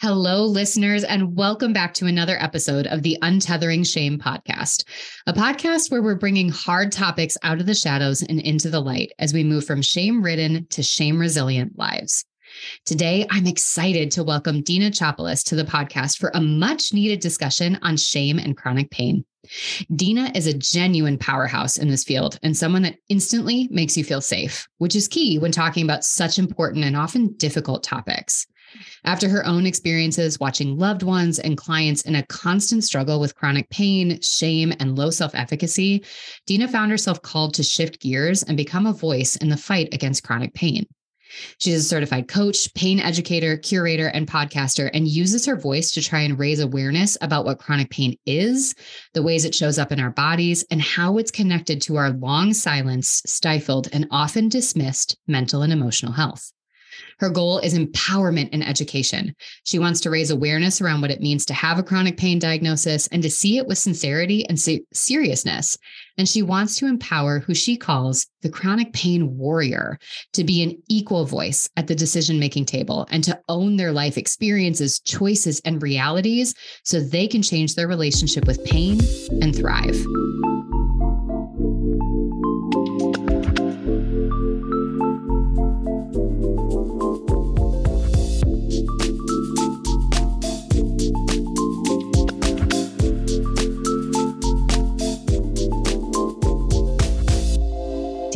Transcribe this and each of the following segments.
Hello, listeners, and welcome back to another episode of the Untethering Shame podcast, a podcast where we're bringing hard topics out of the shadows and into the light as we move from shame ridden to shame resilient lives. Today, I'm excited to welcome Deana Tsiapalis to the podcast for a much needed discussion on shame and chronic pain. Deana is a genuine powerhouse in this field and someone that instantly makes you feel safe, which is key when talking about such important and often difficult topics. After her own experiences watching loved ones and clients in a constant struggle with chronic pain, shame, and low self efficacy, Deana found herself called to shift gears and become a voice in the fight against chronic pain. She's a certified coach, pain educator, curator, and podcaster, and uses her voice to try and raise awareness about what chronic pain is, the ways it shows up in our bodies, and how it's connected to our long silenced, stifled, and often dismissed mental and emotional health. Her goal is empowerment and education. She wants to raise awareness around what it means to have a chronic pain diagnosis and to see it with sincerity and seriousness. And she wants to empower who she calls the chronic pain warrior to be an equal voice at the decision making table and to own their life experiences, choices, and realities so they can change their relationship with pain and thrive.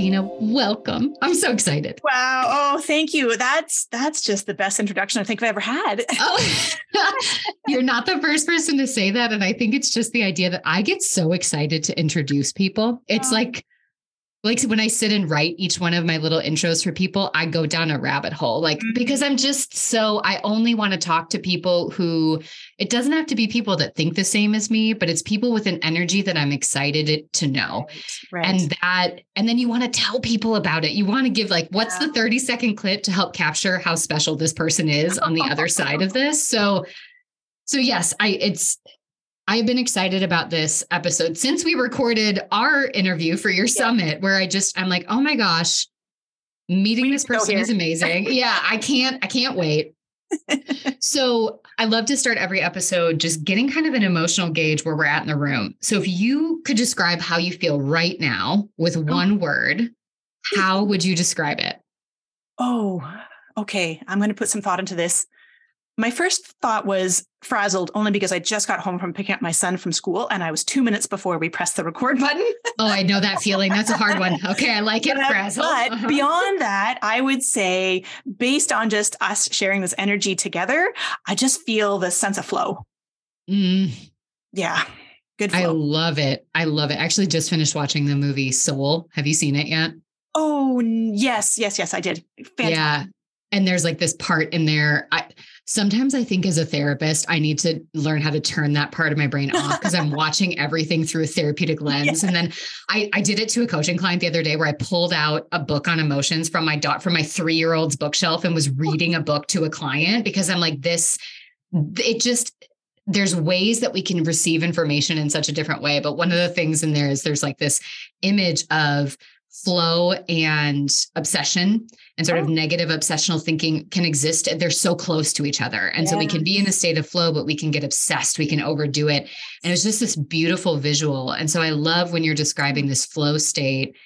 Deana, welcome. I'm so excited. Wow. Oh, thank you. That's that's just the best introduction I think I've ever had. oh, you're not the first person to say that. And I think it's just the idea that I get so excited to introduce people. It's oh. like like when I sit and write each one of my little intros for people, I go down a rabbit hole, like mm-hmm. because I'm just so I only want to talk to people who it doesn't have to be people that think the same as me, but it's people with an energy that I'm excited to know. Right. And that, and then you want to tell people about it. You want to give like, what's yeah. the 30 second clip to help capture how special this person is on the other side of this? So, so yes, I it's I've been excited about this episode since we recorded our interview for your yeah. summit, where I just, I'm like, oh my gosh, meeting this person is amazing. yeah, I can't, I can't wait. so I love to start every episode just getting kind of an emotional gauge where we're at in the room. So if you could describe how you feel right now with oh. one oh. word, how would you describe it? Oh, okay. I'm going to put some thought into this. My first thought was frazzled only because I just got home from picking up my son from school and I was two minutes before we pressed the record button. oh, I know that feeling. That's a hard one. Okay, I like it, frazzled. But uh-huh. beyond that, I would say, based on just us sharing this energy together, I just feel this sense of flow. Mm. Yeah. Good. Flow. I love it. I love it. I actually just finished watching the movie Soul. Have you seen it yet? Oh, yes, yes, yes, I did. Fantastic. Yeah. And there's like this part in there. I sometimes I think as a therapist, I need to learn how to turn that part of my brain off because I'm watching everything through a therapeutic lens. Yeah. And then I, I did it to a coaching client the other day where I pulled out a book on emotions from my dot from my three year old's bookshelf and was reading a book to a client because I'm like, this, it just, there's ways that we can receive information in such a different way. But one of the things in there is there's like this image of flow and obsession and sort oh. of negative obsessional thinking can exist. They're so close to each other. And so we can be in a state of flow, but we can get obsessed. We can overdo it. And it's just this beautiful visual. And so I love when you're describing this flow state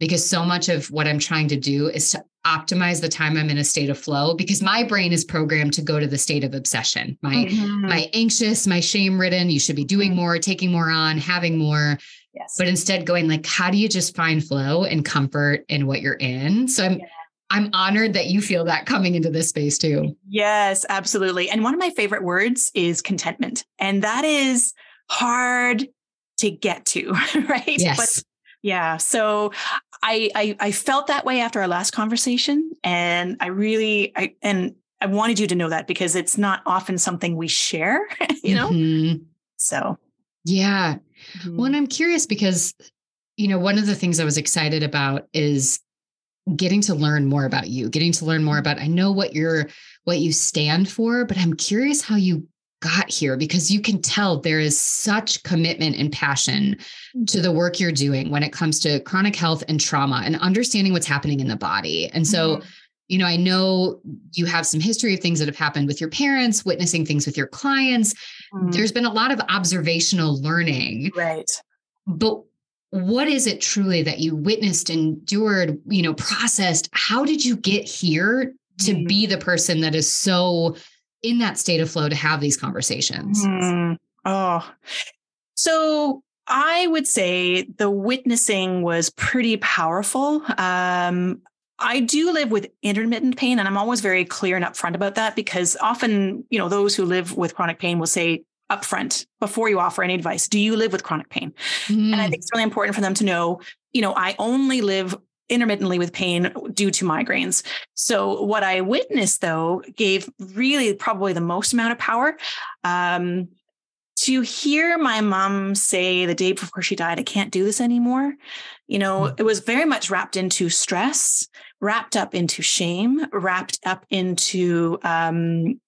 because so much of what I'm trying to do is to optimize the time I'm in a state of flow because my brain is programmed to go to the state of obsession. My mm-hmm. my anxious, my shame ridden, you should be doing mm-hmm. more, taking more on, having more. Yes. But instead going like how do you just find flow and comfort in what you're in? So I'm yeah. I'm honored that you feel that coming into this space too. Yes, absolutely. And one of my favorite words is contentment. And that is hard to get to, right? Yes. But yeah. So I, I, I felt that way after our last conversation. And I really I and I wanted you to know that because it's not often something we share, you know? Mm-hmm. So yeah. Mm-hmm. Well, and I'm curious because, you know, one of the things I was excited about is getting to learn more about you, getting to learn more mm-hmm. about I know what you're what you stand for, but I'm curious how you got here because you can tell there is such commitment and passion to the work you're doing when it comes to chronic health and trauma and understanding what's happening in the body. And so mm-hmm. You know, I know you have some history of things that have happened with your parents, witnessing things with your clients. Mm-hmm. There's been a lot of observational learning. Right. But what is it truly that you witnessed, endured, you know, processed? How did you get here to mm-hmm. be the person that is so in that state of flow to have these conversations? Mm-hmm. Oh, so I would say the witnessing was pretty powerful. Um, I do live with intermittent pain, and I'm always very clear and upfront about that because often, you know, those who live with chronic pain will say upfront before you offer any advice, do you live with chronic pain? Mm. And I think it's really important for them to know, you know, I only live intermittently with pain due to migraines. So what I witnessed though gave really probably the most amount of power. Um, to hear my mom say the day before she died, I can't do this anymore, you know, mm. it was very much wrapped into stress, wrapped up into shame, wrapped up into um,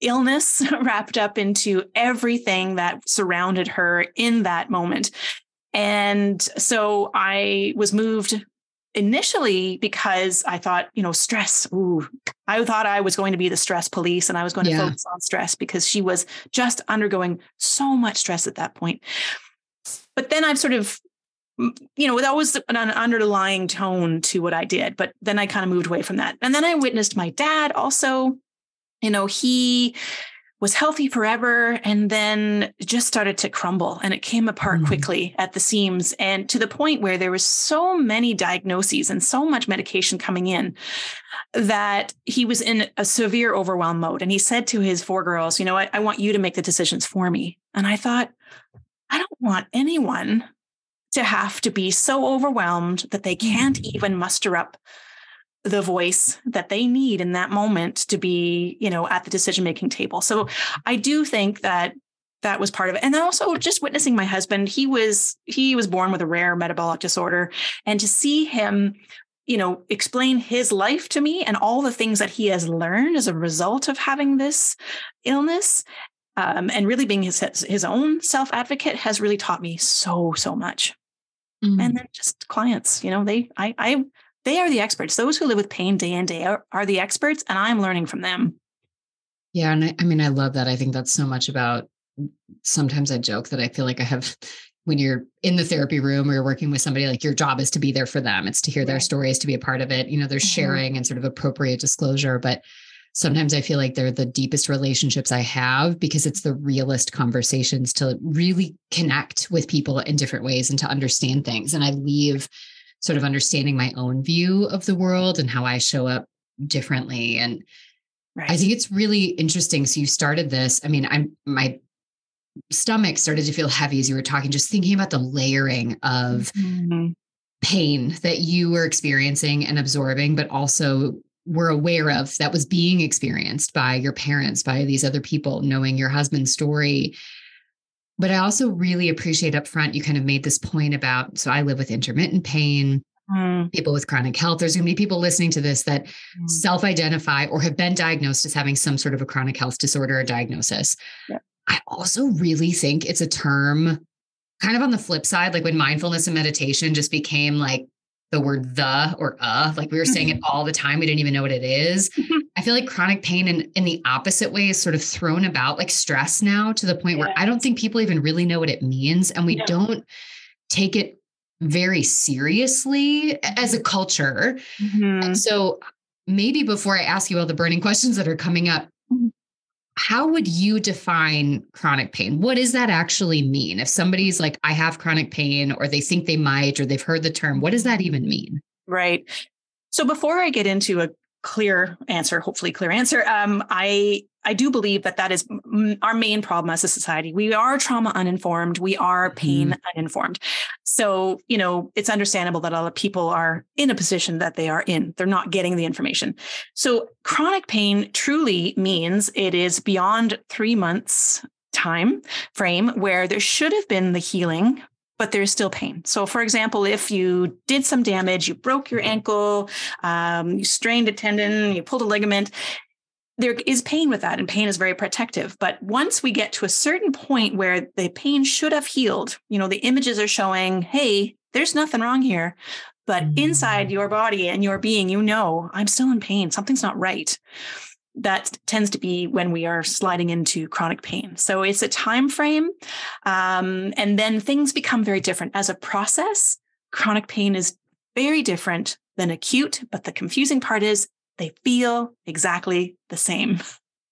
illness, wrapped up into everything that surrounded her in that moment. And so I was moved initially because I thought, you know, stress. Ooh, I thought I was going to be the stress police and I was going to focus on stress because she was just undergoing so much stress at that point. But then I've sort of, you know, that was an underlying tone to what I did. But then I kind of moved away from that. And then I witnessed my dad also, you know, he was healthy forever and then just started to crumble and it came apart mm-hmm. quickly at the seams and to the point where there was so many diagnoses and so much medication coming in that he was in a severe overwhelm mode and he said to his four girls you know I, I want you to make the decisions for me and i thought i don't want anyone to have to be so overwhelmed that they can't mm-hmm. even muster up the voice that they need in that moment to be, you know, at the decision making table. So I do think that that was part of it. And then also just witnessing my husband, he was he was born with a rare metabolic disorder and to see him you know explain his life to me and all the things that he has learned as a result of having this illness um, and really being his his own self advocate has really taught me so so much mm. and then just clients you know they i i they are the experts. Those who live with pain day in, day out are the experts, and I'm learning from them. Yeah. And I, I mean, I love that. I think that's so much about sometimes I joke that I feel like I have when you're in the therapy room or you're working with somebody, like your job is to be there for them. It's to hear their stories, to be a part of it. You know, there's mm-hmm. sharing and sort of appropriate disclosure. But sometimes I feel like they're the deepest relationships I have because it's the realest conversations to really connect with people in different ways and to understand things. And I leave sort of understanding my own view of the world and how I show up differently. And right. I think it's really interesting. So you started this. I mean, I'm my stomach started to feel heavy as you were talking, just thinking about the layering of mm-hmm. pain that you were experiencing and absorbing, but also were aware of that was being experienced by your parents, by these other people, knowing your husband's story but I also really appreciate up front, you kind of made this point about so I live with intermittent pain, mm. people with chronic health. There's going to be people listening to this that mm. self identify or have been diagnosed as having some sort of a chronic health disorder or diagnosis. Yeah. I also really think it's a term kind of on the flip side, like when mindfulness and meditation just became like the word the or uh, like we were saying it all the time. We didn't even know what it is. I feel like chronic pain in, in the opposite way is sort of thrown about like stress now to the point where I don't think people even really know what it means. And we yeah. don't take it very seriously as a culture. Mm-hmm. And so maybe before I ask you all the burning questions that are coming up, mm-hmm how would you define chronic pain? What does that actually mean? If somebody's like, I have chronic pain, or they think they might, or they've heard the term, what does that even mean? Right. So before I get into a clear answer, hopefully clear answer, um, I I do believe that that is our main problem as a society. We are trauma uninformed. We are pain mm. uninformed. So, you know, it's understandable that a lot of people are in a position that they are in. They're not getting the information. So, chronic pain truly means it is beyond three months time frame where there should have been the healing but there's still pain. So, for example, if you did some damage, you broke your ankle, um, you strained a tendon, you pulled a ligament, there is pain with that and pain is very protective but once we get to a certain point where the pain should have healed you know the images are showing hey there's nothing wrong here but mm-hmm. inside your body and your being, you know, I'm still in pain. Something's not right. That tends to be when we are sliding into chronic pain. So it's a time frame, um, and then things become very different as a process. Chronic pain is very different than acute, but the confusing part is they feel exactly the same.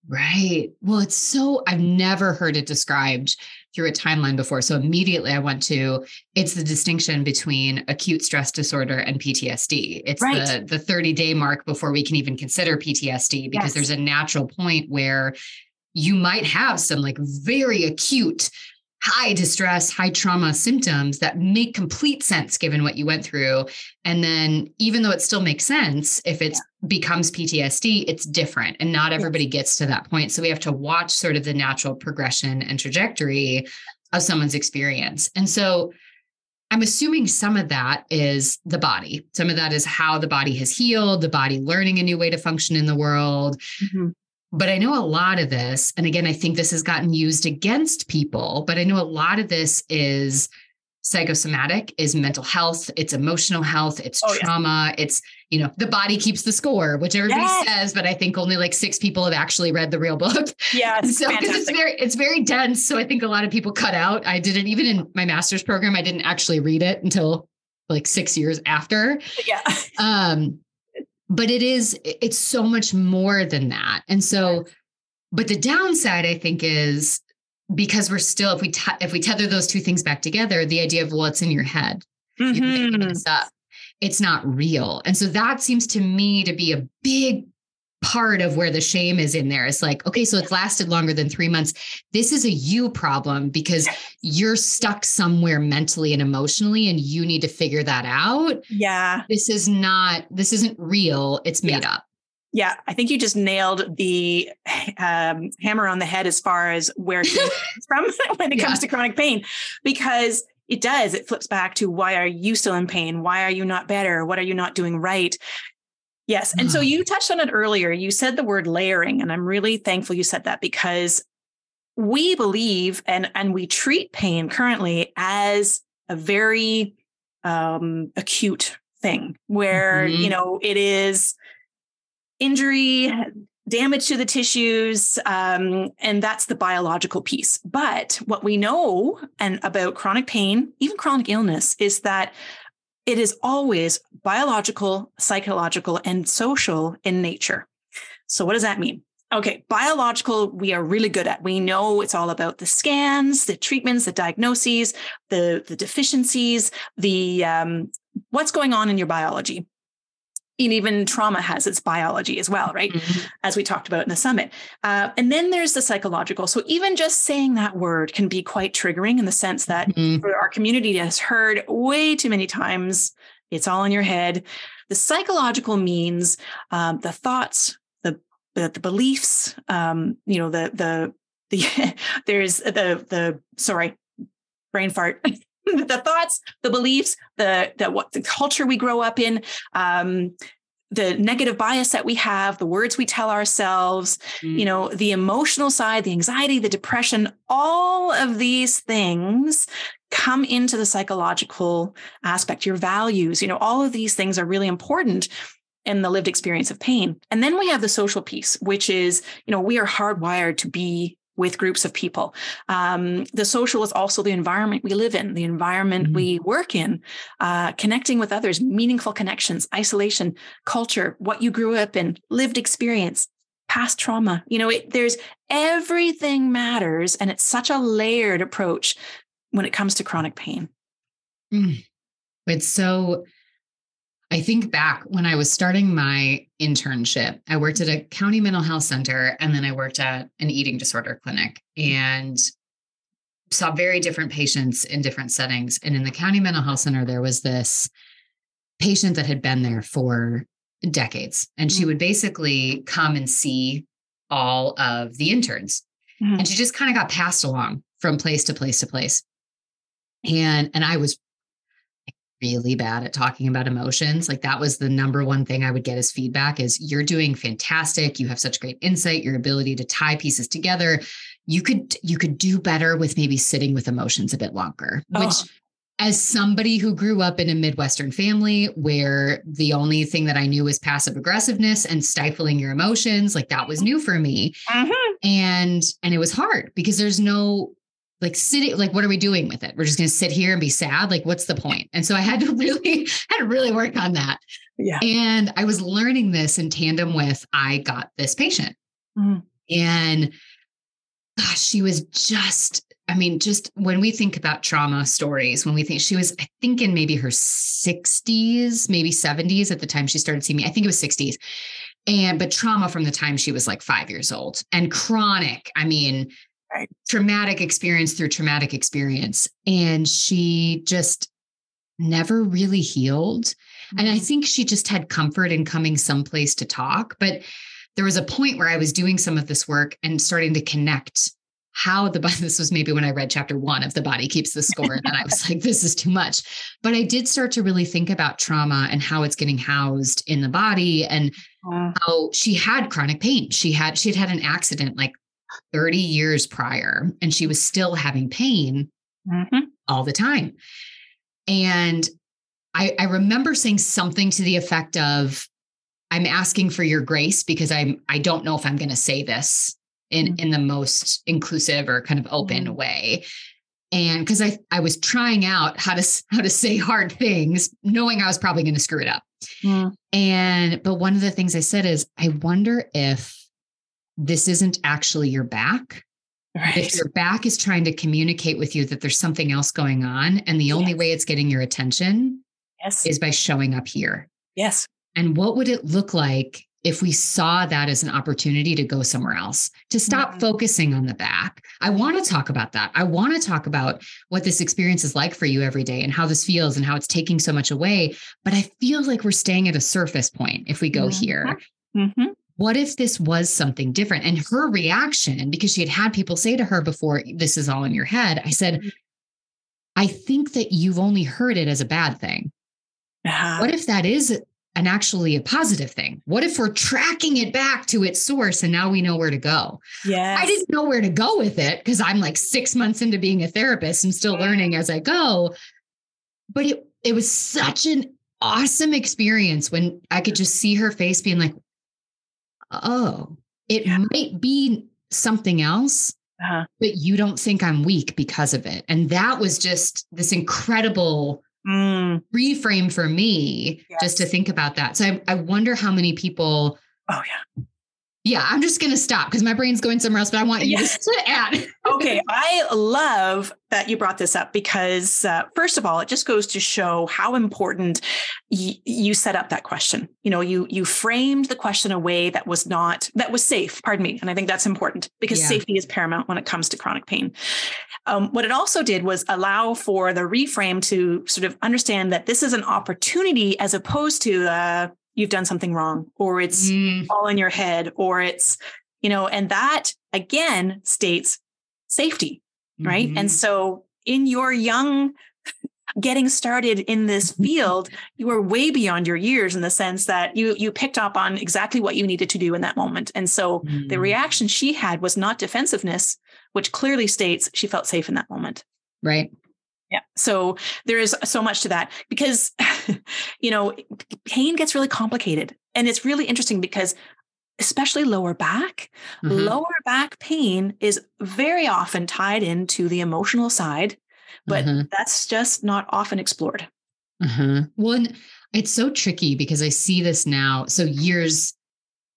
Right. Well, it's so, I've never heard it described through a timeline before. So immediately I went to it's the distinction between acute stress disorder and PTSD. It's right. the, the 30 day mark before we can even consider PTSD because yes. there's a natural point where you might have some like very acute high distress, high trauma symptoms that make complete sense given what you went through. And then, even though it still makes sense, if it yeah. becomes PTSD, it's different. And not everybody gets to that point. So we have to watch sort of the natural progression and trajectory of someone's experience. And so, I'm assuming some of that is the body. Some of that is how the body has healed, the body learning a new way to function in the world. Mm-hmm. But I know a lot of this, and again, I think this has gotten used against people, but I know a lot of this is psychosomatic, is mental health, it's emotional health, it's oh, trauma, yeah. it's, you know, the body keeps the score, which everybody yes. says, but I think only like six people have actually read the real book. Yeah. It's so because it's very, it's very dense. So I think a lot of people cut out. I didn't even in my master's program, I didn't actually read it until like six years after. Yeah. Um, but it is it's so much more than that. And so but the downside i think is because we're still if we t- if we tether those two things back together the idea of what's well, in your head mm-hmm. it's not real. And so that seems to me to be a big part of where the shame is in there. It's like, okay, so it's lasted longer than three months. This is a you problem because you're stuck somewhere mentally and emotionally, and you need to figure that out. Yeah. This is not, this isn't real. It's made yeah. up. Yeah, I think you just nailed the um, hammer on the head as far as where it's from when it yeah. comes to chronic pain, because it does. It flips back to why are you still in pain? Why are you not better? What are you not doing right? Yes. And so mm. you touched on it earlier. You said the word layering, and I'm really thankful you said that because we believe and, and we treat pain currently as a very um, acute thing where, mm-hmm. you know, it is injury, damage to the tissues, um, and that's the biological piece. But what we know and about chronic pain, even chronic illness, is that it is always biological, psychological, and social in nature. So, what does that mean? Okay, biological, we are really good at. We know it's all about the scans, the treatments, the diagnoses, the, the deficiencies, the um, what's going on in your biology and even trauma has its biology as well, right? Mm-hmm. As we talked about in the summit. Uh, and then there's the psychological. So even just saying that word can be quite triggering in the sense that mm-hmm. our community has heard way too many times it's all in your head. The psychological means um, the thoughts, the, the, the beliefs, um, you know, the, the, the, there's the, the, sorry, brain fart. the thoughts, the beliefs, the the what the culture we grow up in, um, the negative bias that we have, the words we tell ourselves, mm. you know, the emotional side, the anxiety, the depression, all of these things come into the psychological aspect, your values, you know, all of these things are really important in the lived experience of pain. And then we have the social piece, which is, you know, we are hardwired to be with groups of people. Um, the social is also the environment we live in, the environment mm-hmm. we work in, uh, connecting with others, meaningful connections, isolation, culture, what you grew up in, lived experience, past trauma. You know, it, there's everything matters, and it's such a layered approach when it comes to chronic pain. Mm. It's so I think back when I was starting my internship, I worked at a county mental health center and then I worked at an eating disorder clinic and saw very different patients in different settings. And in the county mental health center, there was this patient that had been there for decades. And she mm. would basically come and see all of the interns. Mm-hmm. And she just kind of got passed along from place to place to place. And and I was really bad at talking about emotions. Like that was the number one thing I would get as feedback is you're doing fantastic. You have such great insight, your ability to tie pieces together. You could you could do better with maybe sitting with emotions a bit longer, oh. which as somebody who grew up in a Midwestern family where the only thing that I knew was passive aggressiveness and stifling your emotions, like that was new for me. Mm-hmm. And and it was hard because there's no like sitting like what are we doing with it? We're just going to sit here and be sad? Like what's the point? And so i had to really had to really work on that. Yeah. And i was learning this in tandem with i got this patient. Mm-hmm. and gosh she was just i mean just when we think about trauma stories when we think she was i think in maybe her 60s maybe 70s at the time she started seeing me. I think it was 60s and but trauma from the time she was like five years old and chronic i mean right. traumatic experience through traumatic experience. And she just never really healed. And I mm-hmm. think she just had comfort in coming someplace to talk. But there was a point where I was doing some of this work and starting to connect how the body this was maybe when i read chapter one of the body keeps the score and i was like this is too much but i did start to really think about trauma and how it's getting housed in the body and how she had chronic pain she had she had had an accident like 30 years prior, and she was still having pain mm-hmm. all the time. And I, I remember saying something to the effect of, I'm asking for your grace because I'm I don't know if I'm going to say this in mm-hmm. in the most inclusive or kind of open mm-hmm. way. And because I I was trying out how to how to say hard things, knowing I was probably going to screw it up. Mm. And but one of the things I said is, I wonder if this isn't actually your back. Right. If your back is trying to communicate with you that there's something else going on, and the only way it's getting your attention yes. is by showing up here. Yes. And what would it look like if we saw that as an opportunity to go somewhere else, to stop mm-hmm. focusing on the back? I want to talk about that. I want to talk about what this experience is like for you every day and how this feels and how it's taking so much away. But I feel like we're staying at a surface point if we go mm-hmm. here. Mm-hmm what if this was something different? And her reaction, because she had had people say to her before, this is all in your head, I said, mm-hmm. I think that you've only heard it as a bad thing. Uh-huh. What if that is an actually a positive thing? What if we're tracking it back to its source and now we know where to go? Yeah. I didn't know where to go with it because I'm like six months into being a therapist and still learning as I go. But it it was such an awesome experience when I could just see her face being like, oh, it yeah. might be something else, uh-huh. but you don't think I'm weak because of it. And that was just this incredible mm. reframe for me yes. just to think about that. So I, I wonder how many people. Oh, yeah yeah, I'm just going to stop because my brain's going somewhere else, but I want you yes. to add. okay. I love that you brought this up because, uh, first of all, it just goes to show how important y- you set up that question. You know, you, you framed the question a way that was not, that was safe, pardon me. And I think that's important because yeah. safety is paramount when it comes to chronic pain. Um, what it also did was allow for the reframe to sort of understand that this is an opportunity as opposed to, uh, you've done something wrong or it's mm. all in your head or it's you know and that again states safety right mm-hmm. and so in your young getting started in this field you were way beyond your years in the sense that you you picked up on exactly what you needed to do in that moment and so mm. the reaction she had was not defensiveness which clearly states she felt safe in that moment right yeah. So there is so much to that because, you know, pain gets really complicated. And it's really interesting because, especially lower back, mm-hmm. lower back pain is very often tied into the emotional side, but mm-hmm. that's just not often explored. Mm-hmm. Well, it's so tricky because I see this now. So, years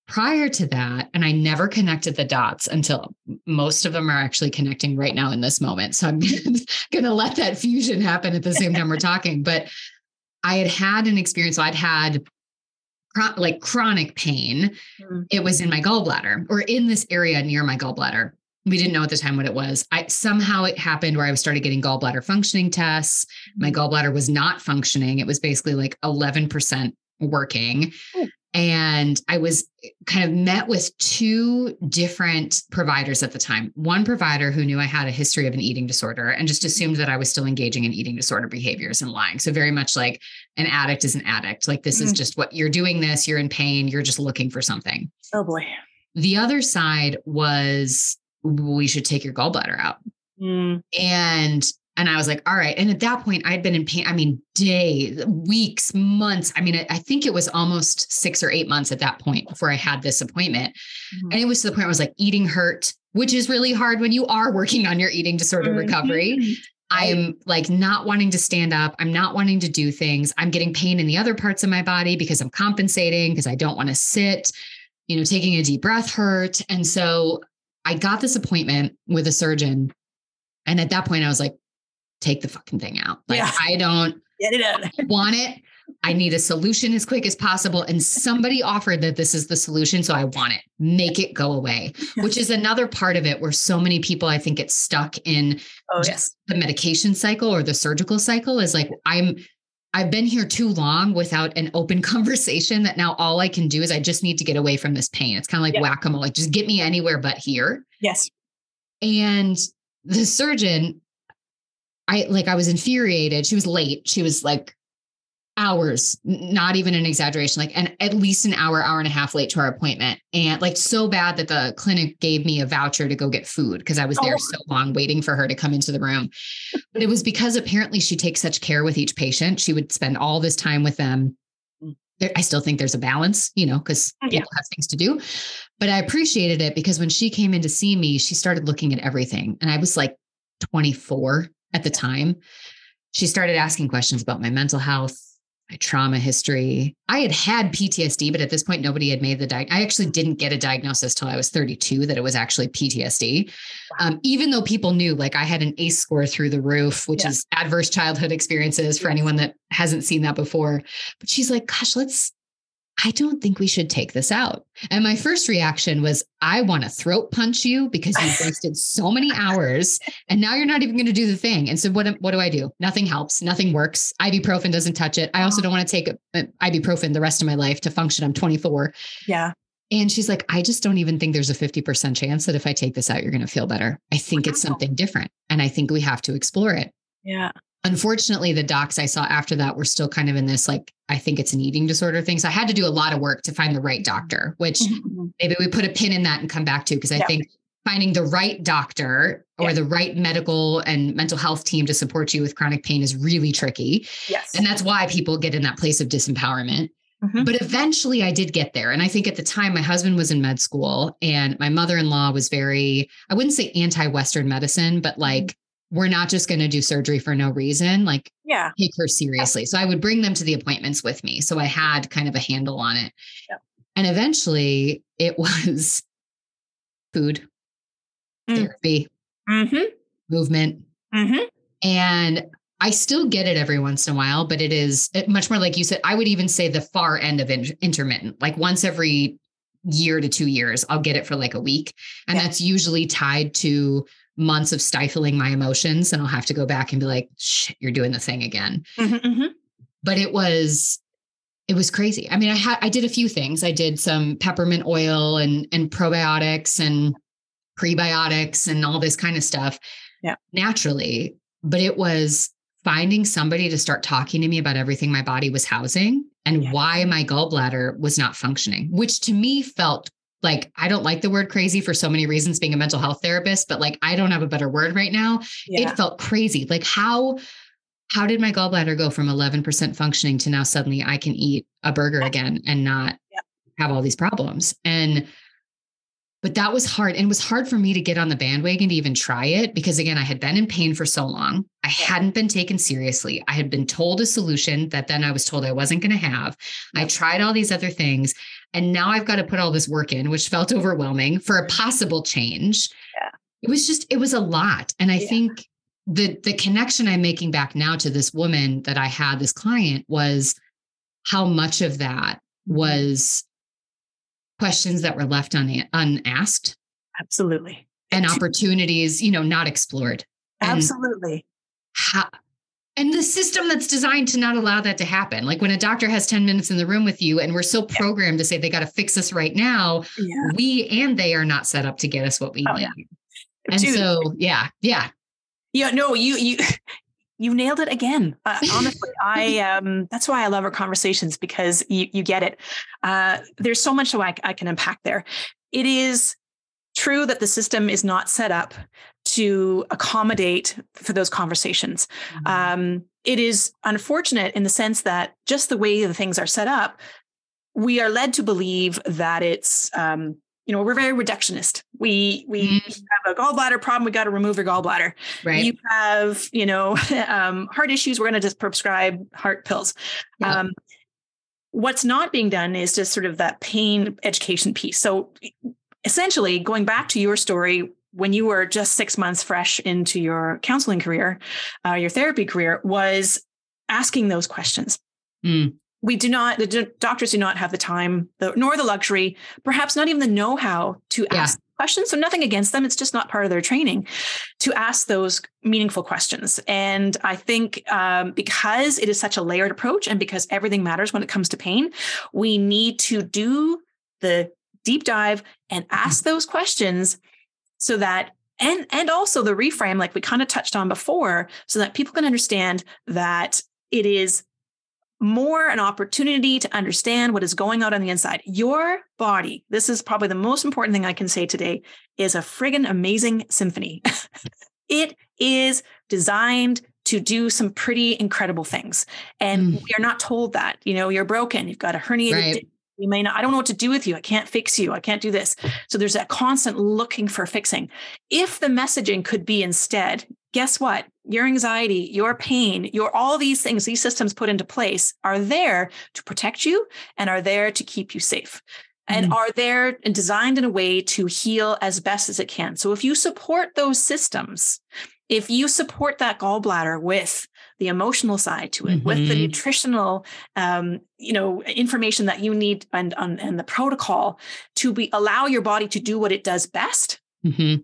prior to that, and I never connected the dots until most of them are actually connecting right now in this moment. So I'm going to let that fusion happen at the same time we're talking. But I had had an experience. So I'd had like chronic pain. Mm-hmm. It was in my gallbladder or in this area near my gallbladder. We didn't know at the time what it was. I somehow it happened where I started getting gallbladder functioning tests. My mm-hmm. gallbladder was not functioning. It was basically like 11% working. Oh and I was kind of met with two different providers at the time. One provider who knew I had a history of an eating disorder and just assumed that I was still engaging in eating disorder behaviors and lying. So, very much like an addict is an addict. Like, this mm. is just what you're doing this, you're in pain, you're just looking for something. Oh boy. The other side was we should take your gallbladder out. Mm. And And I was like, all right. And at that point, I'd been in pain. I mean, days, weeks, months. I mean, I think it was almost six or eight months at that point before I had this appointment. Mm-hmm. And it was to the point I was like, eating hurt, which is really hard when you are working on your eating disorder mm-hmm. recovery. I'm like not wanting to stand up. I'm not wanting to do things. I'm getting pain in the other parts of my body because I'm compensating because I don't want to sit. You know, taking a deep breath hurt. And so I got this appointment with a surgeon. And at that point, I was like, take the fucking thing out. Like, yeah. I don't Get it out. want it. I need a solution as quick as possible. And somebody offered that this is the solution. So I want it. Make it go away, which is another part of it where so many people, I think, get stuck in oh, yes. the medication cycle or the surgical cycle is like, I'm. I've been here too long without an open conversation that now all I can do is I just need to get away from this pain. It's kind of like yeah. whack-a-mole, like just get me anywhere but here. Yes. And the surgeon, I like I was infuriated. She was late. She was like hours, not even an exaggeration, like and at least an hour, hour and a half late to our appointment. And like so bad that the clinic gave me a voucher to go get food because I was there oh. so long waiting for her to come into the room. But it was because apparently she takes such care with each patient. She would spend all this time with them. Mm. I still think there's a balance, you know, because oh, mm, people yeah. have things to do. But I appreciated it because when she came in to see me, she started looking at everything. And I was like 24 at the time. She started asking questions about my mental health, my trauma history. I had had PTSD, but at this point, nobody had made the diag. I actually didn't get a diagnosis till I was 32 that it was actually PTSD. Um, even though people knew, like I had an ACE score through the roof, which yeah. is adverse childhood experiences for anyone that hasn't seen that before. But she's like, "Gosh, let's I don't think we should take this out. And my first reaction was, I want to throat punch you because you wasted so many hours and now you're not even going to do the thing. And so what, what do I do? Nothing helps. Nothing works. Ibuprofen doesn't touch it. I also don't want to take uh, ibuprofen the rest of my life to function. I'm 24. Yeah. And she's like, I just don't even think there's a 50% chance that if I take this out, you're going to feel better. I think wow. it's something different. And I think we have to explore it. Yeah unfortunately the docs i saw after that were still kind of in this like i think it's an eating disorder thing so i had to do a lot of work to find the right doctor which mm-hmm. maybe we put a pin in that and come back to because i yeah. think finding the right doctor or yeah. the right medical and mental health team to support you with chronic pain is really tricky yes and that's why people get in that place of disempowerment mm-hmm. but eventually i did get there and i think at the time my husband was in med school and my mother-in-law was very i wouldn't say anti-western medicine but like we're not just going to do surgery for no reason. Like, yeah, take her seriously. Yeah. So I would bring them to the appointments with me. So I had kind of a handle on it. Yeah. And eventually it was food, mm. therapy, mm-hmm. movement. Mm-hmm. And I still get it every once in a while, but it is much more like you said. I would even say the far end of in- intermittent, like once every year to two years, I'll get it for like a week. And yeah. that's usually tied to months of stifling my emotions and I'll have to go back and be like, shit, you're doing the thing again. Mm-hmm, mm-hmm. But it was it was crazy. I mean, I had I did a few things. I did some peppermint oil and and probiotics and prebiotics and all this kind of stuff. Yeah. Naturally, but it was finding somebody to start talking to me about everything my body was housing and yeah. why my gallbladder was not functioning, which to me felt like I don't like the word crazy for so many reasons being a mental health therapist, but like I don't have a better word right now. Yeah. It felt crazy. Like how how did my gallbladder go from 11% functioning to now suddenly I can eat a burger again and not yeah. have all these problems? And but that was hard. And it was hard for me to get on the bandwagon to even try it because, again, I had been in pain for so long. I hadn't been taken seriously. I had been told a solution that then I was told I wasn't going to have. I tried all these other things. And now I've got to put all this work in, which felt overwhelming for a possible change. Yeah. It was just, it was a lot. And I yeah. think the the connection I'm making back now to this woman that I had, this client, was how much of that mm-hmm. was questions that were left un- unasked. Absolutely. And opportunities, you know, not explored. Absolutely. How, and the system that's designed to not allow that to happen. Like when a doctor has 10 minutes in the room with you and we're so programmed yeah. to say they got to fix us right now, yeah. we and they are not set up to get us what we oh, need. Yeah. And Dude. so, yeah, yeah. Yeah, no, you you you nailed it again. Uh, honestly, I um that's why I love our conversations because you you get it. Uh there's so much so I, I can unpack there. It is true that the system is not set up to accommodate for those conversations. Mm-hmm. Um, it is unfortunate in the sense that just the way the things are set up, we are led to believe that it's um, you know we're very reductionist we we mm. have a gallbladder problem we got to remove your gallbladder right you have you know um, heart issues we're going to just prescribe heart pills yeah. um, what's not being done is just sort of that pain education piece so essentially going back to your story when you were just six months fresh into your counseling career uh, your therapy career was asking those questions. Mm. We do not the doctors do not have the time the, nor the luxury perhaps not even the know-how to yeah. ask questions. So nothing against them it's just not part of their training to ask those meaningful questions. And i think um, because it is such a layered approach and because everything matters when it comes to pain we need to do the deep dive and ask those questions so that and and also the reframe like we kind of touched on before so that people can understand that it is more an opportunity to understand what is going on on the inside. Your body, this is probably the most important thing I can say today, is a friggin' amazing symphony. it is designed to do some pretty incredible things. And mm. we are not told that, you know, you're broken, you've got a herniated right. You may not, I don't know what to do with you. I can't fix you. I can't do this. So there's that constant looking for fixing. If the messaging could be instead, guess what? Your anxiety, your pain, your all these things, these systems put into place are there to protect you and are there to keep you safe and mm are there and designed in a way to heal as best as it can. So if you support those systems, if you support that gallbladder with the emotional side to it, mm-hmm. with the mm-hmm. nutritional, um, you know, information that you need and, and, and the protocol to be allow your body to do what it does best, mm-hmm.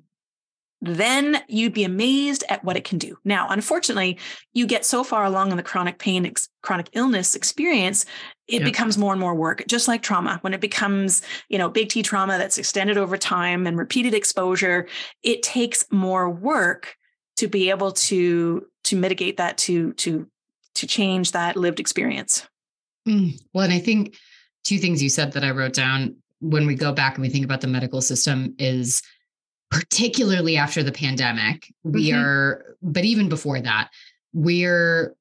then you'd be amazed at what it can do. Now, unfortunately, you get so far along in the chronic pain, ex- chronic illness experience, it yeah. becomes more and more work, just like trauma. When it becomes, you know, big T trauma that's extended over time and repeated exposure, it takes more work to be able to to mitigate that to to to change that lived experience. Mm. well and i think two things you said that i wrote down when we go back and we think about the medical system is particularly after the pandemic we mm-hmm. are but even before that we're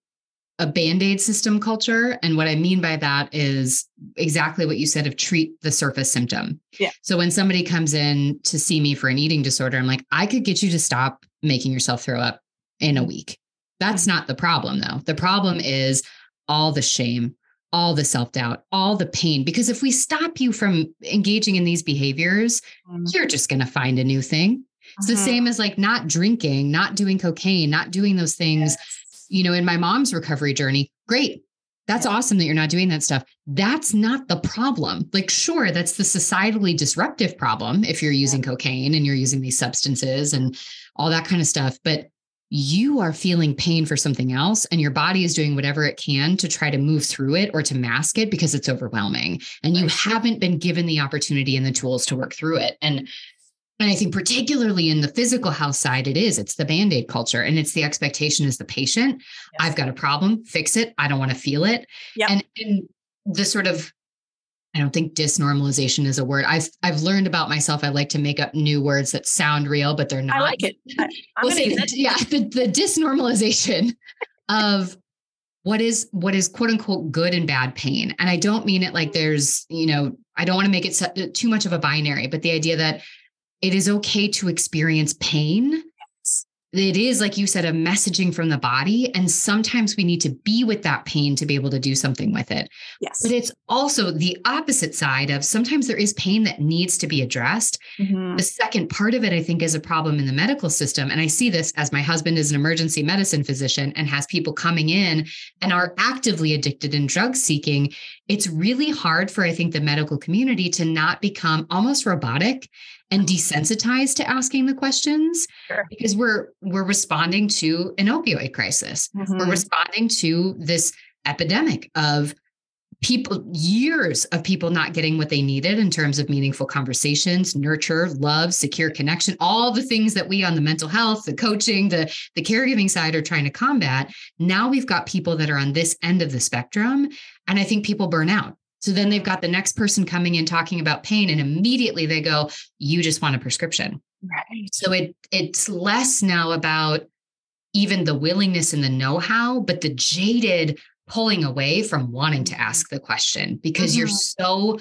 a band-aid system culture. And what i mean by that is exactly what you said of treat the surface symptom. Yeah. So when somebody comes in to see me for an eating disorder i'm like i could get you to stop making yourself throw up in a week that's not the problem though the problem is all the shame all the self-doubt all the pain because if we stop you from engaging in these behaviors mm-hmm. you're just going to find a new thing it's the mm-hmm. same as like not drinking not doing cocaine not doing those things yes you know, in my mom's recovery journey, great. That's awesome that you're not doing that stuff. That's not the problem. Like, sure, that's the societally disruptive problem if you're using cocaine and you're using these substances and all that kind of stuff. But you are feeling pain for something else, and your body is doing whatever it can to try to move through it or to mask it because it's overwhelming. And you haven't been given the opportunity and the tools to work through it. And and I think particularly in the physical health side, it is, it's the band-aid culture. And it's the expectation as the patient. Yes. I've got a problem, fix it. I don't want to feel it. Yep. And, and the sort of I don't think disnormalization is a word. I've I've learned about myself. I like to make up new words that sound real, but they're not. I like it. I'm we'll say, yeah, the, the disnormalization of what is what is quote unquote good and bad pain. And I don't mean it like there's, you know, I don't want to make it too much of a binary, but the idea that it is okay to experience pain. It is, like you said, a messaging from the body. And sometimes we need to be with that pain to be able to do something with it. Yes. But it's also the opposite side of sometimes there is pain that needs to be addressed. Mm-hmm. The second part of it, I think, is a problem in the medical system. And I see this as my husband is an emergency medicine physician and has people coming in and are actively addicted and drug seeking. It's really hard for, I think, the medical community to not become almost robotic and desensitized to asking the questions sure. because we're we're responding to an opioid crisis mm-hmm. we're responding to this epidemic of people years of people not getting what they needed in terms of meaningful conversations nurture love secure connection all the things that we on the mental health the coaching the the caregiving side are trying to combat now we've got people that are on this end of the spectrum and i think people burn out So then they've got the next person coming in talking about pain, and immediately they go, You just want a prescription. Right. So it it's less now about even the willingness and the know-how, but the jaded pulling away from wanting to ask the question because mm-hmm. you're so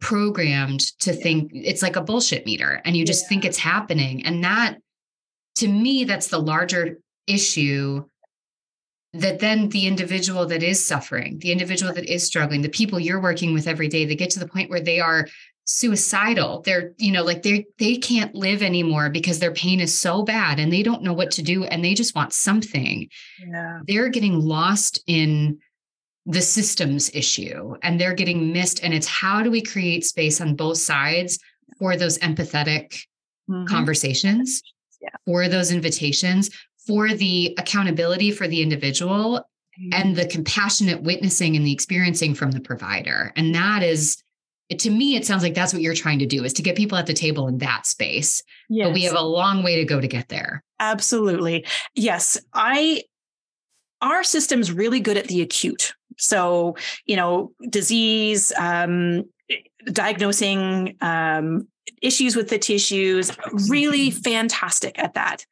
programmed to think it's like a bullshit meter and you just yeah. think it's happening. And that to me, that's the larger issue that then the individual that is suffering, the individual that is struggling, the people you're working with every day, they get to the point where they are suicidal. They're, you know, like they they can't live anymore because their pain is so bad and they don't know what to do and they just want something. Yeah. They're getting lost in the systems issue and they're getting missed and it's how do we create space on both sides for those empathetic mm-hmm. conversations yeah. for those invitations for the accountability for the individual mm-hmm. and the compassionate witnessing and the experiencing from the provider. And that is, to me, it sounds like that's what you're trying to do is to get people at the table in that space. Yes. But we have a long way to go to get there. Absolutely. Yes. I, our system's really good at the acute. So, you know, disease, um, diagnosing um, issues with the tissues, really fantastic at that.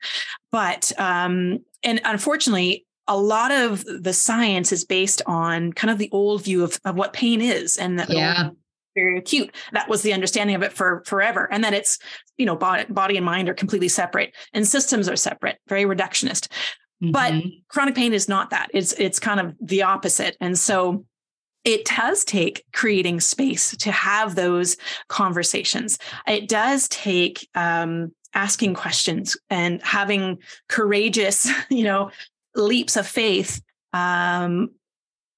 But, um, and unfortunately, a lot of the science is based on kind of the old view of, of what pain is and that yeah. very acute. That was the understanding of it for forever. And that it's, you know, body, body and mind are completely separate and systems are separate, very reductionist. Mm-hmm. But chronic pain is not that. It's it's kind of the opposite. And so it does take creating space to have those conversations. It does take um, asking questions and having courageous, you know, leaps of faith um,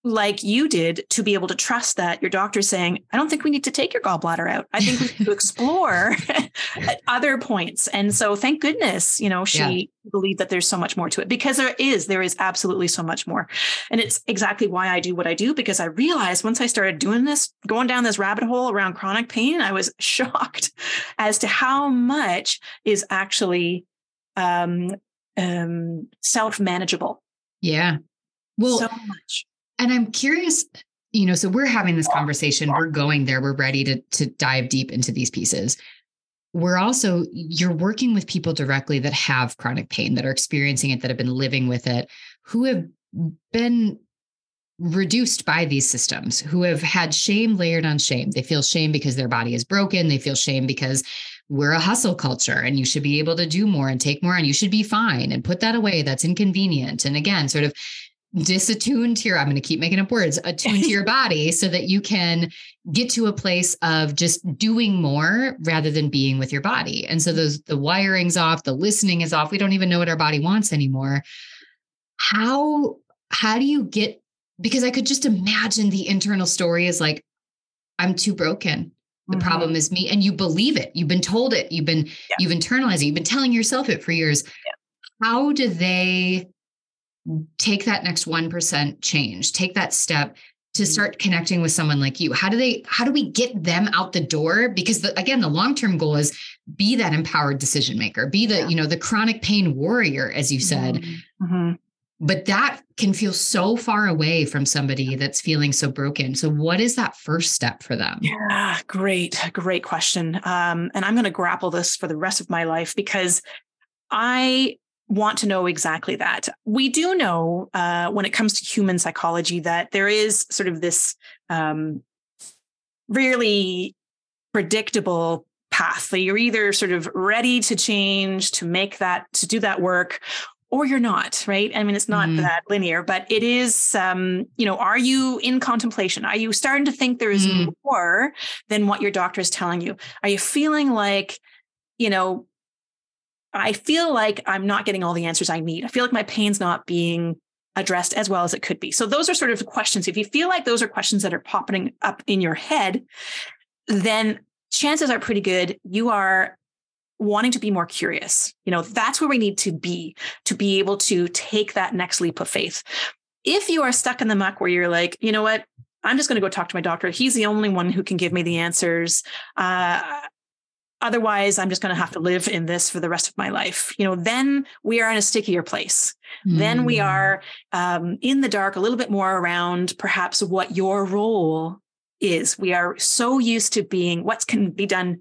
like you did to be able to trust that your doctor's saying, I don't think we need to take your gallbladder out. I think we need to explore other points. And so thank goodness, you know, she yeah. believed that there's so much more to it because there is, there is absolutely so much more. And it's exactly why I do what I do because I realized once I started doing this, going down this rabbit hole around chronic pain, I was shocked as to how much is actually um, um, self manageable. Yeah. Well, so much and I'm curious, you know, so we're having this conversation, we're going there, we're ready to to dive deep into these pieces. We're also you're working with people directly that have chronic pain, that are experiencing it, that have been living with it, who have been reduced by these systems, who have had shame layered on shame. They feel shame because their body is broken, they feel shame because we're a hustle culture and you should be able to do more and take more and you should be fine and put that away that's inconvenient and again sort of disattuned to your i'm going to keep making up words attuned to your body so that you can get to a place of just doing more rather than being with your body. And so those the wiring's off the listening is off. We don't even know what our body wants anymore. How how do you get because i could just imagine the internal story is like i'm too broken. The mm-hmm. problem is me. And you believe it. You've been told it. You've been yeah. you've internalized it. You've been telling yourself it for years. Yeah. how do they take that next 1% change, take that step to mm-hmm. start connecting with someone like you how do they how do we get them out the door because the, again the long-term goal is be that empowered decision maker be the yeah. you know the chronic pain warrior as you said mm-hmm. Mm-hmm. but that can feel so far away from somebody that's feeling so broken so what is that first step for them yeah great great question um, and i'm going to grapple this for the rest of my life because i want to know exactly that. We do know uh, when it comes to human psychology that there is sort of this um, really predictable path that you're either sort of ready to change, to make that, to do that work, or you're not, right? I mean, it's not mm. that linear, but it is, um, you know, are you in contemplation? Are you starting to think there is mm. more than what your doctor is telling you? Are you feeling like, you know, I feel like I'm not getting all the answers I need. I feel like my pain's not being addressed as well as it could be. So those are sort of questions. If you feel like those are questions that are popping up in your head, then chances are pretty good you are wanting to be more curious. You know, that's where we need to be to be able to take that next leap of faith. If you are stuck in the muck where you're like, you know what, I'm just going to go talk to my doctor. He's the only one who can give me the answers. Uh, otherwise i'm just going to have to live in this for the rest of my life you know then we are in a stickier place mm. then we hmm. are um, in the dark a little bit more around perhaps what your role is. We are so used to being what can be done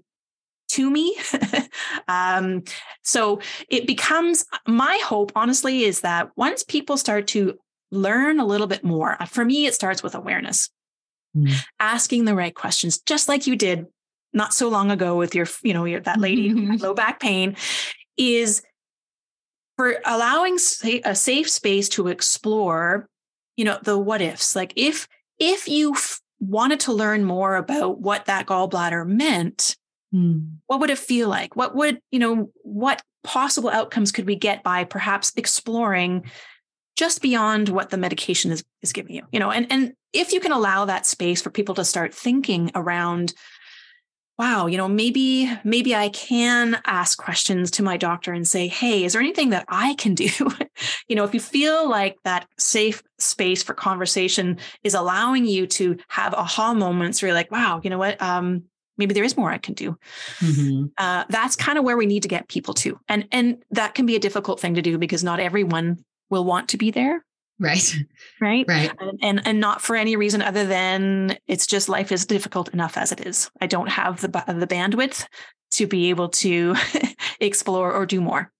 to me. um, so it becomes my hope, honestly, is that once people start to learn a little bit more, uh, for me, it starts with awareness, mm. asking the right questions, just like you did not so long ago with your, you know, your, that lady low back pain, is for allowing a safe space to explore, you know, the what ifs. Like if if you f- wanted to learn more about what that gallbladder meant, mm. what would it feel like? What would, you know, what possible outcomes could we get by perhaps exploring just beyond what the medication is, is giving you? You know, and and if you can allow that space for people to start thinking around wow you know maybe maybe i can ask questions to my doctor and say hey is there anything that i can do? You know if you feel like that safe space for conversation is allowing you to have aha moments where you're like wow you know what? Um maybe there is more i can do. Mm-hmm. uh, that's kind of where we need to get people to. And and that can be a difficult thing to do because not everyone will want to be there Right. Right. Right. And, and, not for any reason other than it's just life is difficult enough as it is. I don't have the the bandwidth to be able to explore or do more.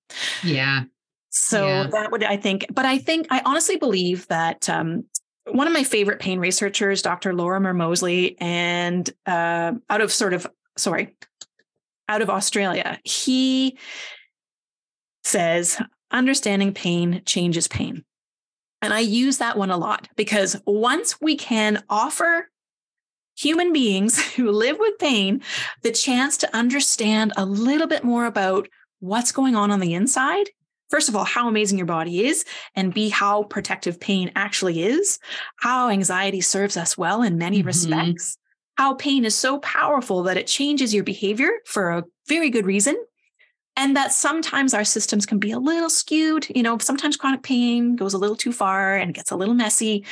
Yeah. So yeah. that would I think, but I think I honestly believe that um, one of my favorite pain researchers, Dr. Lorimer Moseley, and uh, out of sort of sorry, out of Australia, he says understanding pain changes pain. And I use that one a lot because once we can offer human beings who live with pain the chance to understand a little bit more about what's going on on the inside, first of all, how amazing your body is, and B, how protective pain actually is, how anxiety serves us well in many mm-hmm. respects, how pain is so powerful that it changes your behavior for a very good reason and that sometimes our systems can be a little skewed you know sometimes chronic pain goes a little too far and gets a little messy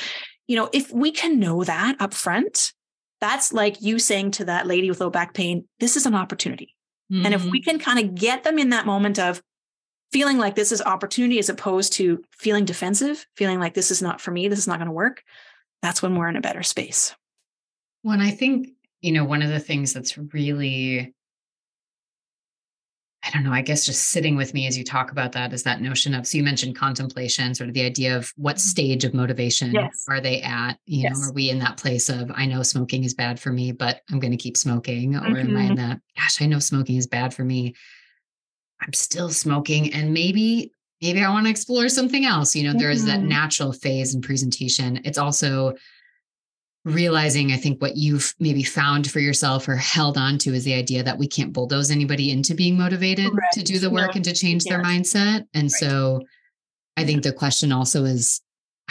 you know if we can know that up front that's like you saying to that lady with low back pain this is an opportunity mm-hmm. and if we mm-hmm. can kind of get them in that moment of feeling like this is opportunity as opposed to feeling defensive feeling like this is not for me this is not going to work that's when we're in a better space when i think you know one of the things that's really I don't know, I guess just sitting with me as you talk about that is that notion of, so you mentioned contemplation, sort of the idea of what mm-hmm. stage of motivation yes. are they at? You yes. know, are we in that place of, I know smoking is bad for me, but I'm going to keep smoking? Or mm-hmm. am I in mm-hmm. that, gosh, I know smoking is bad for me. I'm still smoking. And maybe, maybe I want to explore something else. You know, there is that mm-hmm. natural phase in presentation. It's also, realizing i think what you've maybe found for yourself or held on to is the idea that we can't bulldoze anybody into being motivated right. to do the work no, and to change their mindset. And right. so i think the question also is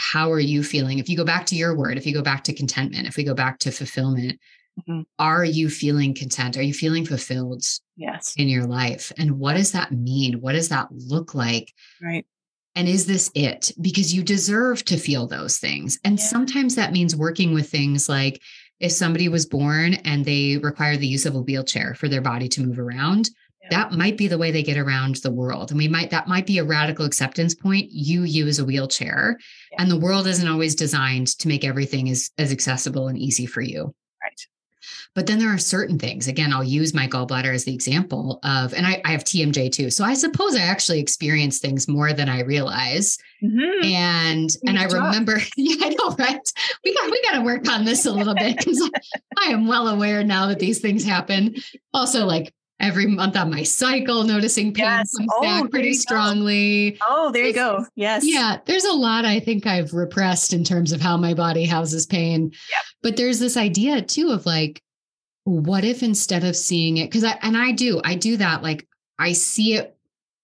how are you feeling? If you go back to your word if you go back to contentment if we go back to fulfillment mm-hmm. are you feeling content? Are you feeling fulfilled yes. in your life? And what does that mean? What does that look like? Right and is this it? Because you deserve to feel those things. And yeah. sometimes that means working with things like if somebody was born and they require the use of a wheelchair for their body to move around, yeah. that might be the way they get around the world. And we might, that might be a radical acceptance point. You use a wheelchair yeah. and the world isn't always designed to make everything as, as accessible and easy for you. But then there are certain things. Again, I'll use my gallbladder as the example of, and I, I have TMJ too. So I suppose I actually experience things more than I realize. Mm-hmm. And Good and I job. remember, yeah, I know, right? We got we got to work on this a little bit because I, I am well aware now that these things happen. Also, like every month on my cycle, noticing pain yes. comes oh, back pretty strongly. Oh, there you go. Yes. Yeah. There's a lot I think I've repressed in terms of how my body houses pain. Yep. But there's this idea too of like, what if instead of seeing it, because I, and I do, I do that, like I see it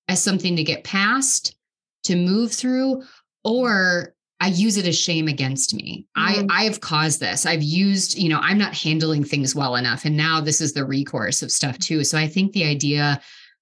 as something to get past, to move through, or I use it as shame against me. Mm-hmm. I I've caused this. I've used, you know, I'm not handling things well enough. And now this is the recourse of stuff too. So I think the idea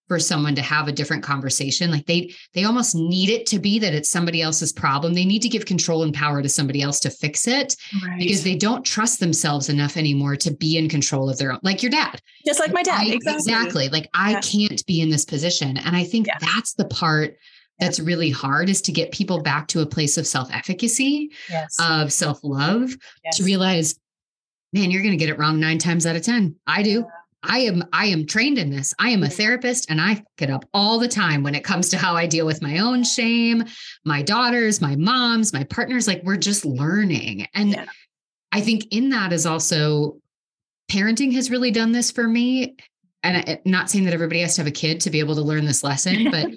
for someone to have a different conversation, like they they almost need it to be that it's somebody else's problem. They need to give control and power to somebody else to fix it right. because they don't trust themselves enough anymore to be in control of their own, like your dad. Just like my dad. I, exactly. exactly. Like I yeah. can't be in this position. And I think yeah. that's the part that's really hard is to get people back to a place of self-efficacy, yes. of self-love, yes. to realize man, you're going to get it wrong nine times out of 10. I do. I am I am trained in this. I am a mm-hmm. therapist and I get up all the time when it comes to how I deal with my own shame, my daughters, my moms, my partners like we're just learning. And yeah. I think in that is also parenting has really done this for me and I, not saying that everybody has to have a kid to be able to learn this lesson, but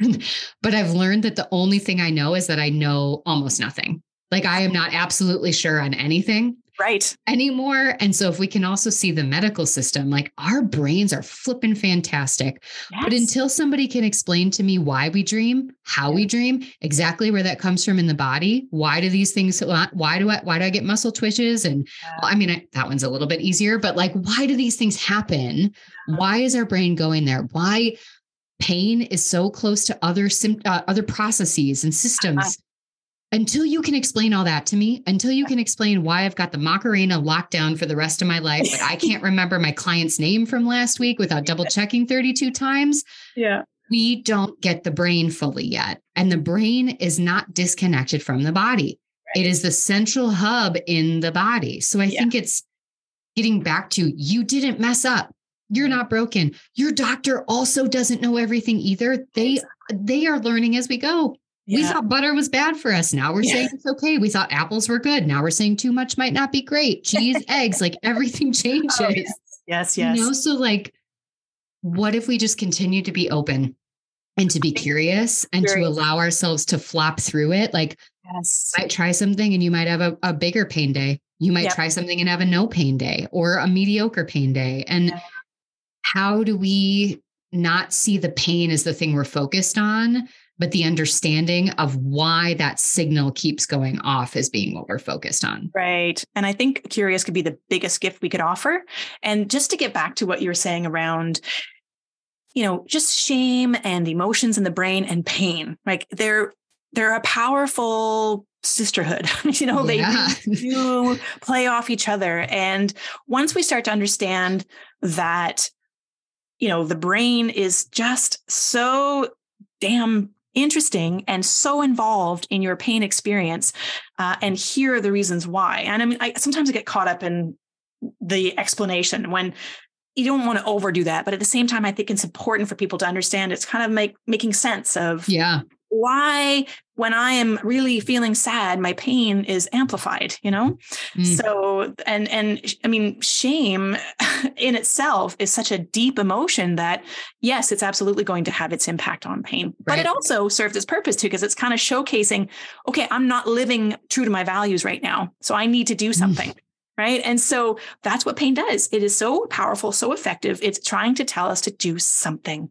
but I've learned that the only thing I know is that I know almost nothing. Like I am not absolutely sure on anything right. anymore. And so if we can also see the medical system like our brains are flipping fantastic. Yes. but until somebody can explain to me why we dream how we dream exactly where that comes from in the body why do these things why do i why do i get muscle twitches? And yeah. well, i mean I, that one's a little bit easier but like why do these things happen? Why is our brain going there? Why pain is so close to other uh, other processes and uh-huh. systems until you can explain all that to me, until you can explain why I've got the Macarena locked down for the rest of my life, but I can't remember my client's name from last week without double checking 32 times. Yeah. We don't get the brain fully yet. And the brain is not disconnected from the body. Right. It is the central hub in the body. So I yeah. think it's getting back to you didn't mess up. You're not broken. Your doctor also doesn't know everything either. They they are learning as we go. Yeah. We thought butter was bad for us. Now we're yeah. saying it's okay. We thought apples were good. Now we're saying too much might not be great. Cheese, eggs, like everything oh, changes. Oh, yes. yes, yes. You know, so like, what if we just continue to be open and to be curious and to allow ourselves to flop through it? Like, yes. might try something and you might have a, a bigger pain day. You might yep. try something and have a no pain day or a mediocre pain day. And yeah. how do we not see the pain as the thing we're focused on? But the understanding of why that signal keeps going off is being what we're focused on. Right. And I think curious could be the biggest gift we could offer. And just to get back to what you were saying around, you know, just shame and emotions in the brain and pain, like they're they're a powerful sisterhood. you know, yeah. they do play off each other. And once we start to understand that, you know, the brain is just so damn interesting and so involved in your pain experience uh, and here are the reasons why. And i mean I, sometimes i get caught up in the explanation when you don't want to overdo that but at the same time i think it's important for people to understand it's kind of make making sense of yeah. why when i am really feeling sad my pain is amplified you know mm. so and and i mean shame in itself is such a deep emotion that yes it's absolutely going to have its impact on pain right. but it also serves its purpose too because it's kind of showcasing okay i'm not living true to my values right now so i need to do mm. something mm. Right. And so that's what pain does. It is so powerful, so effective. It's trying to tell us to do something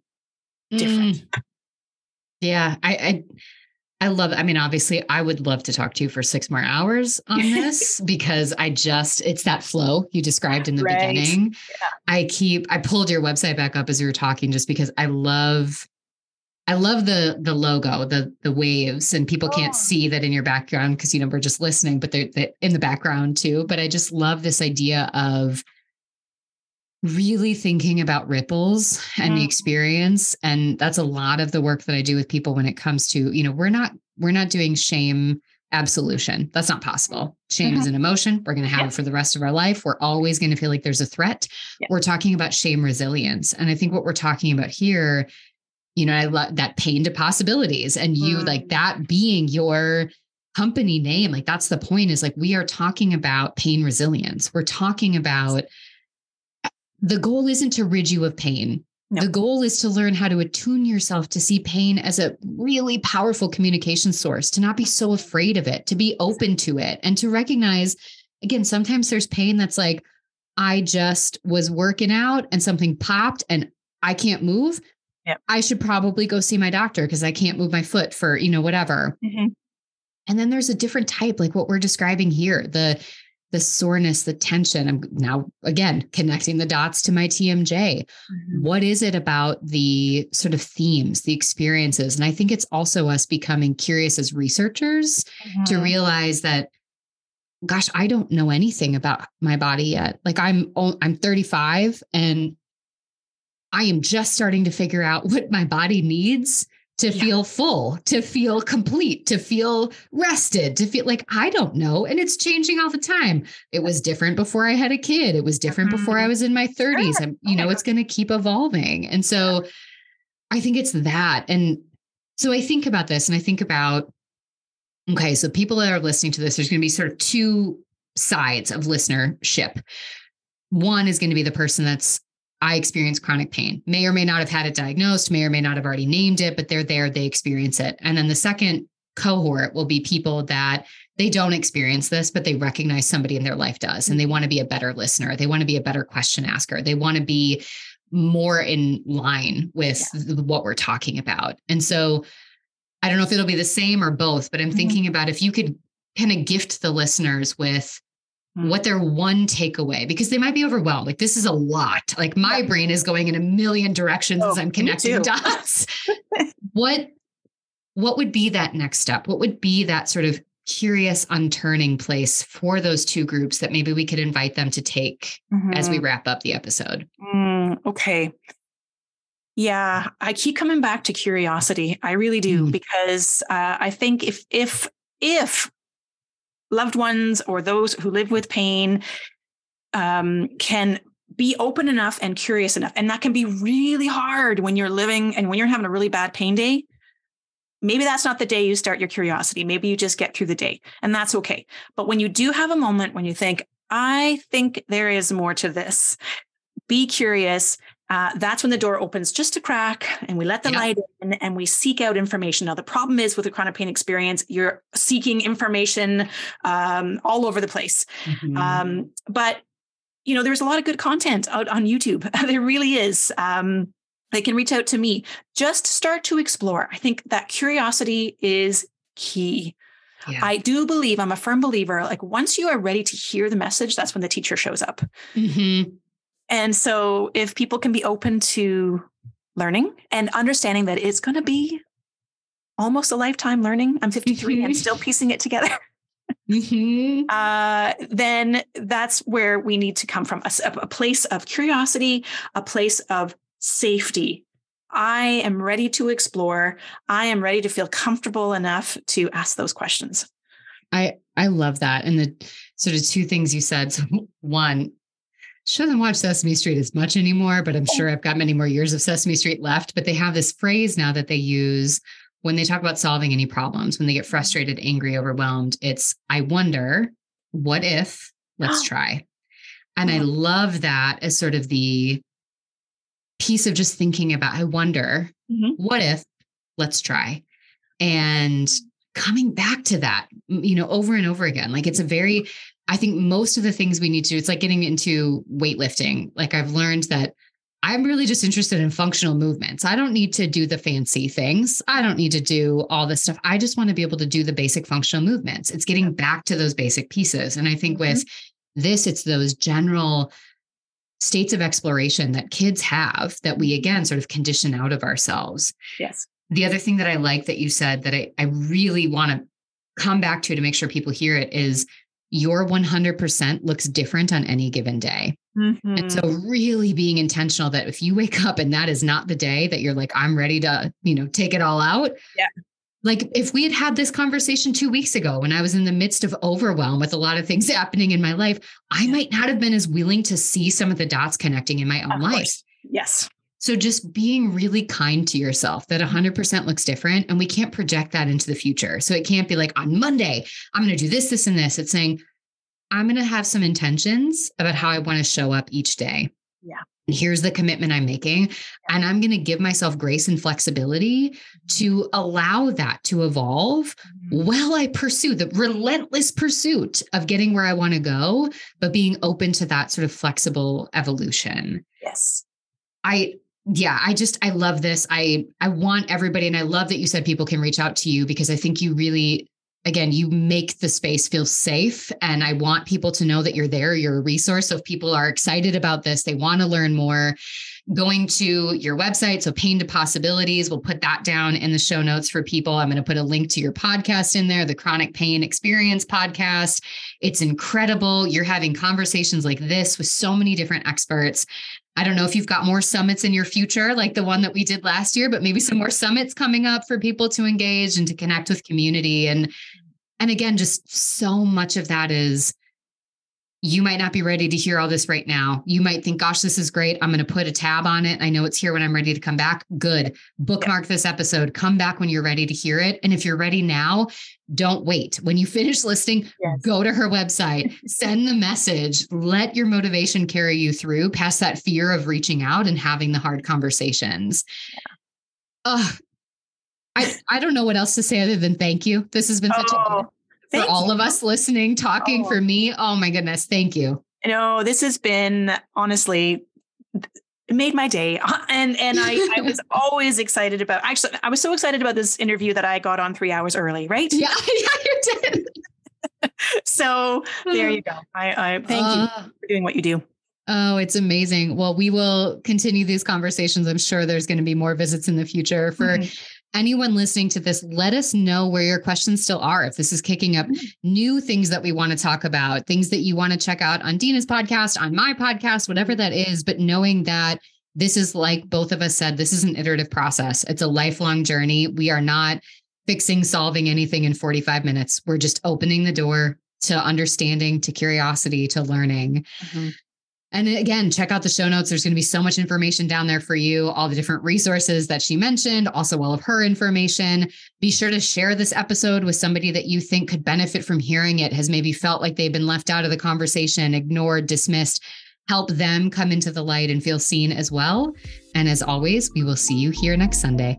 different. Mm. Yeah, I, I I love I mean obviously I would love to talk to you for 6 more hours on this because I just it's that flow you described in the right. beginning. Yeah. I keep I pulled your website back up as we were talking just because I love I love the the logo, the the waves, and people oh. can't see that in your background because you know we're just listening, but they're, they're in the background too. But I just love this idea of really thinking about ripples and the experience and that's a lot of the work that I do with people when it comes to you know we're not we're not doing shame absolution that's not possible shame mm-hmm. is an emotion we're going to have yeah. it for the rest of our life we're always going to feel like there's a threat yeah. we're talking about shame resilience and i think what we're talking about here you know i love that pain to possibilities and you mm. like that being your company name like that's the point is like we are talking about pain resilience we're talking about the goal isn't to rid you of pain. No. The goal is to learn how to attune yourself to see pain as a really powerful communication source, to not be so afraid of it, to be open to it, and to recognize again, sometimes there's pain that's like, I just was working out and something popped and I can't move. Yep. I should probably go see my doctor because I can't move my foot for, you know, whatever. Mm-hmm. And then there's a different type, like what we're describing here the the soreness, the tension. I'm now again connecting the dots to my TMJ. Mm-hmm. What is it about the sort of themes, the experiences? And I think it's also us becoming curious as researchers mm-hmm. to realize that gosh, I don't know anything about my body yet. Like I'm I'm 35 and I am just starting to figure out what my body needs to yeah. feel full, to feel complete, to feel rested, to feel like I don't know. And it's changing all the time. It was different before I had a kid. It was different mm-hmm. before I was in my 30s. And, you know, it's going to keep evolving. And so I think it's that. And so I think about this and I think about, okay, so people that are listening to this, there's going to be sort of two sides of listenership. One is going to be the person that's I experience chronic pain, may or may not have had it diagnosed, may or may not have already named it, but they're there, they experience it. And then the second cohort will be people that they don't experience this, but they recognize somebody in their life does, and they want to be a better listener. They want to be a better question asker. They want to be more in line with yeah. what we're talking about. And so I don't know if it'll be the same or both, but I'm mm-hmm. thinking about if you could kind of gift the listeners with mm-hmm. what their one takeaway because they might be overwhelmed like this is a lot like my yeah. brain is going in a million directions oh, as i'm connecting dots what what would be that next step what would be that sort of curious unturning place for those two groups that maybe we could invite them to take mm-hmm. as we mm-hmm. wrap up the episode mm, okay yeah, I keep coming back to curiosity. I really do mm. because uh, I think if if if loved ones or those who live with pain um, can be open enough and curious enough. And that can be really hard when you're living and when you're having a really bad pain day. Maybe that's not the day you start your curiosity. Maybe you just get through the day, and that's okay. But when you do have a moment when you think, I think there is more to this, be curious uh, that's when the door opens just a crack and we let the yeah. light in and we seek out information. Now, the problem is with a chronic pain experience, you're seeking information um, all over the place. Mm-hmm. Um, but, you know, there's a lot of good content out on YouTube. there really is. Um, they can reach out to me. Just start to explore. I think that curiosity is key. Yeah. I do believe, I'm a firm believer, like once you are ready to hear the message, that's when the teacher shows up. Mm-hmm. And so if people can be open to learning and understanding that it's going to be almost a lifetime learning, I'm 53 mm-hmm. and still piecing it together. Mm-hmm. Uh, then that's where we need to come from a, a place of curiosity, a place of safety. I am ready to explore. I am ready to feel comfortable enough to ask those questions. I I love that. And the sort of two things you said. So one, shouldn't watch Sesame Street as much anymore, but I'm sure I've got many more years of Sesame Street left. But they have this phrase now that they use when they talk about solving any problems, when they get frustrated, angry, overwhelmed. It's, I wonder, what if, let's try. And I love that as sort of the piece of just thinking about, I wonder, mm-hmm. what if, let's try. And coming back to that, you know, over and over again. Like it's a very I think most of the things we need to, do, it's like getting into weightlifting. Like I've learned that I'm really just interested in functional movements. I don't need to do the fancy things. I don't need to do all this stuff. I just want to be able to do the basic functional movements. It's getting back to those basic pieces. And I think mm-hmm. with this, it's those general states of exploration that kids have that we again sort of condition out of ourselves. Yes. The other thing that I like that you said that I, I really want to come back to to make sure people hear it is your 100% looks different on any given day. Mm-hmm. And so mm-hmm. really being intentional that if you wake up and that is not the day that you're like I'm ready to, you know, take it all out. Yeah. Like if we had had this conversation 2 weeks ago when I was in the midst of overwhelm with a lot of things happening in my life, I might not have been as willing to see some of the dots connecting in my own life. Yes. So just being really kind to yourself that 100% looks different and we can't project that into the future. So it can't be like on Monday, I'm going to do this, this, and this. It's saying, I'm going to have some intentions about how I want to show up each day. Yeah. Here's the commitment I'm making. And I'm going to give myself grace and flexibility to allow that to evolve mm-hmm. while I pursue the relentless pursuit of getting where I want to go, but being open to that sort of flexible evolution. Yes. I yeah i just i love this i i want everybody and i love that you said people can reach out to you because i think you really again you make the space feel safe and i want people to know that you're there you're a resource so if people are excited about this they want to learn more going to your website. So, Pain to Possibilities, we'll put that down in the show notes for people. I'm going to put a link to your podcast in there, the Chronic Pain Experience podcast. It's incredible. You're having conversations like this with so many different experts. I don't know if you've got more summits in your future, like the one that we did last year, but maybe some more summits coming up for people to engage and to connect with community. And and again, just so much of that is you might not be ready to hear all this right now. You might think, gosh, this is great. I'm going to put a tab on it. I know it's here when I'm ready to come back. Good. Bookmark this episode. Come back when you're ready to hear it. And if you're ready now, don't wait. When you finish listening, yes. go to her website, send the message, let your motivation carry you through past that fear of reaching out and having the hard conversations. Yeah. I, I don't know what else to say other than thank you. This has been such oh. a for all of us listening, talking oh. for me. Oh my goodness. Thank you. No, this has been honestly made my day. And and I, I was always excited about actually I was so excited about this interview that I got on three hours early, right? Yeah, yeah, you did. so there you go. I, I thank uh, you for doing what you do. Oh, it's amazing. Well, we will continue these conversations. I'm sure there's going to be more visits in the future for mm-hmm anyone listening to this, let us know where your questions still are. If this is kicking up new things that we want to talk about, things that you want to check out on Deana's podcast, on my podcast, whatever that is, but knowing that this is like both of us said, this is an iterative process. It's a lifelong journey. We are not fixing, solving anything in 45 minutes. We're just opening the door to understanding, to curiosity, to learning. Mm-hmm. And again, check out the show notes. There's going to be so much information down there for you, all the different resources that she mentioned, also all of her information. Be sure to share this episode with somebody that you think could benefit from hearing it, has maybe felt like they've been left out of the conversation, ignored, dismissed. Help them come into the light and feel seen as well. And as always, we will see you here next Sunday.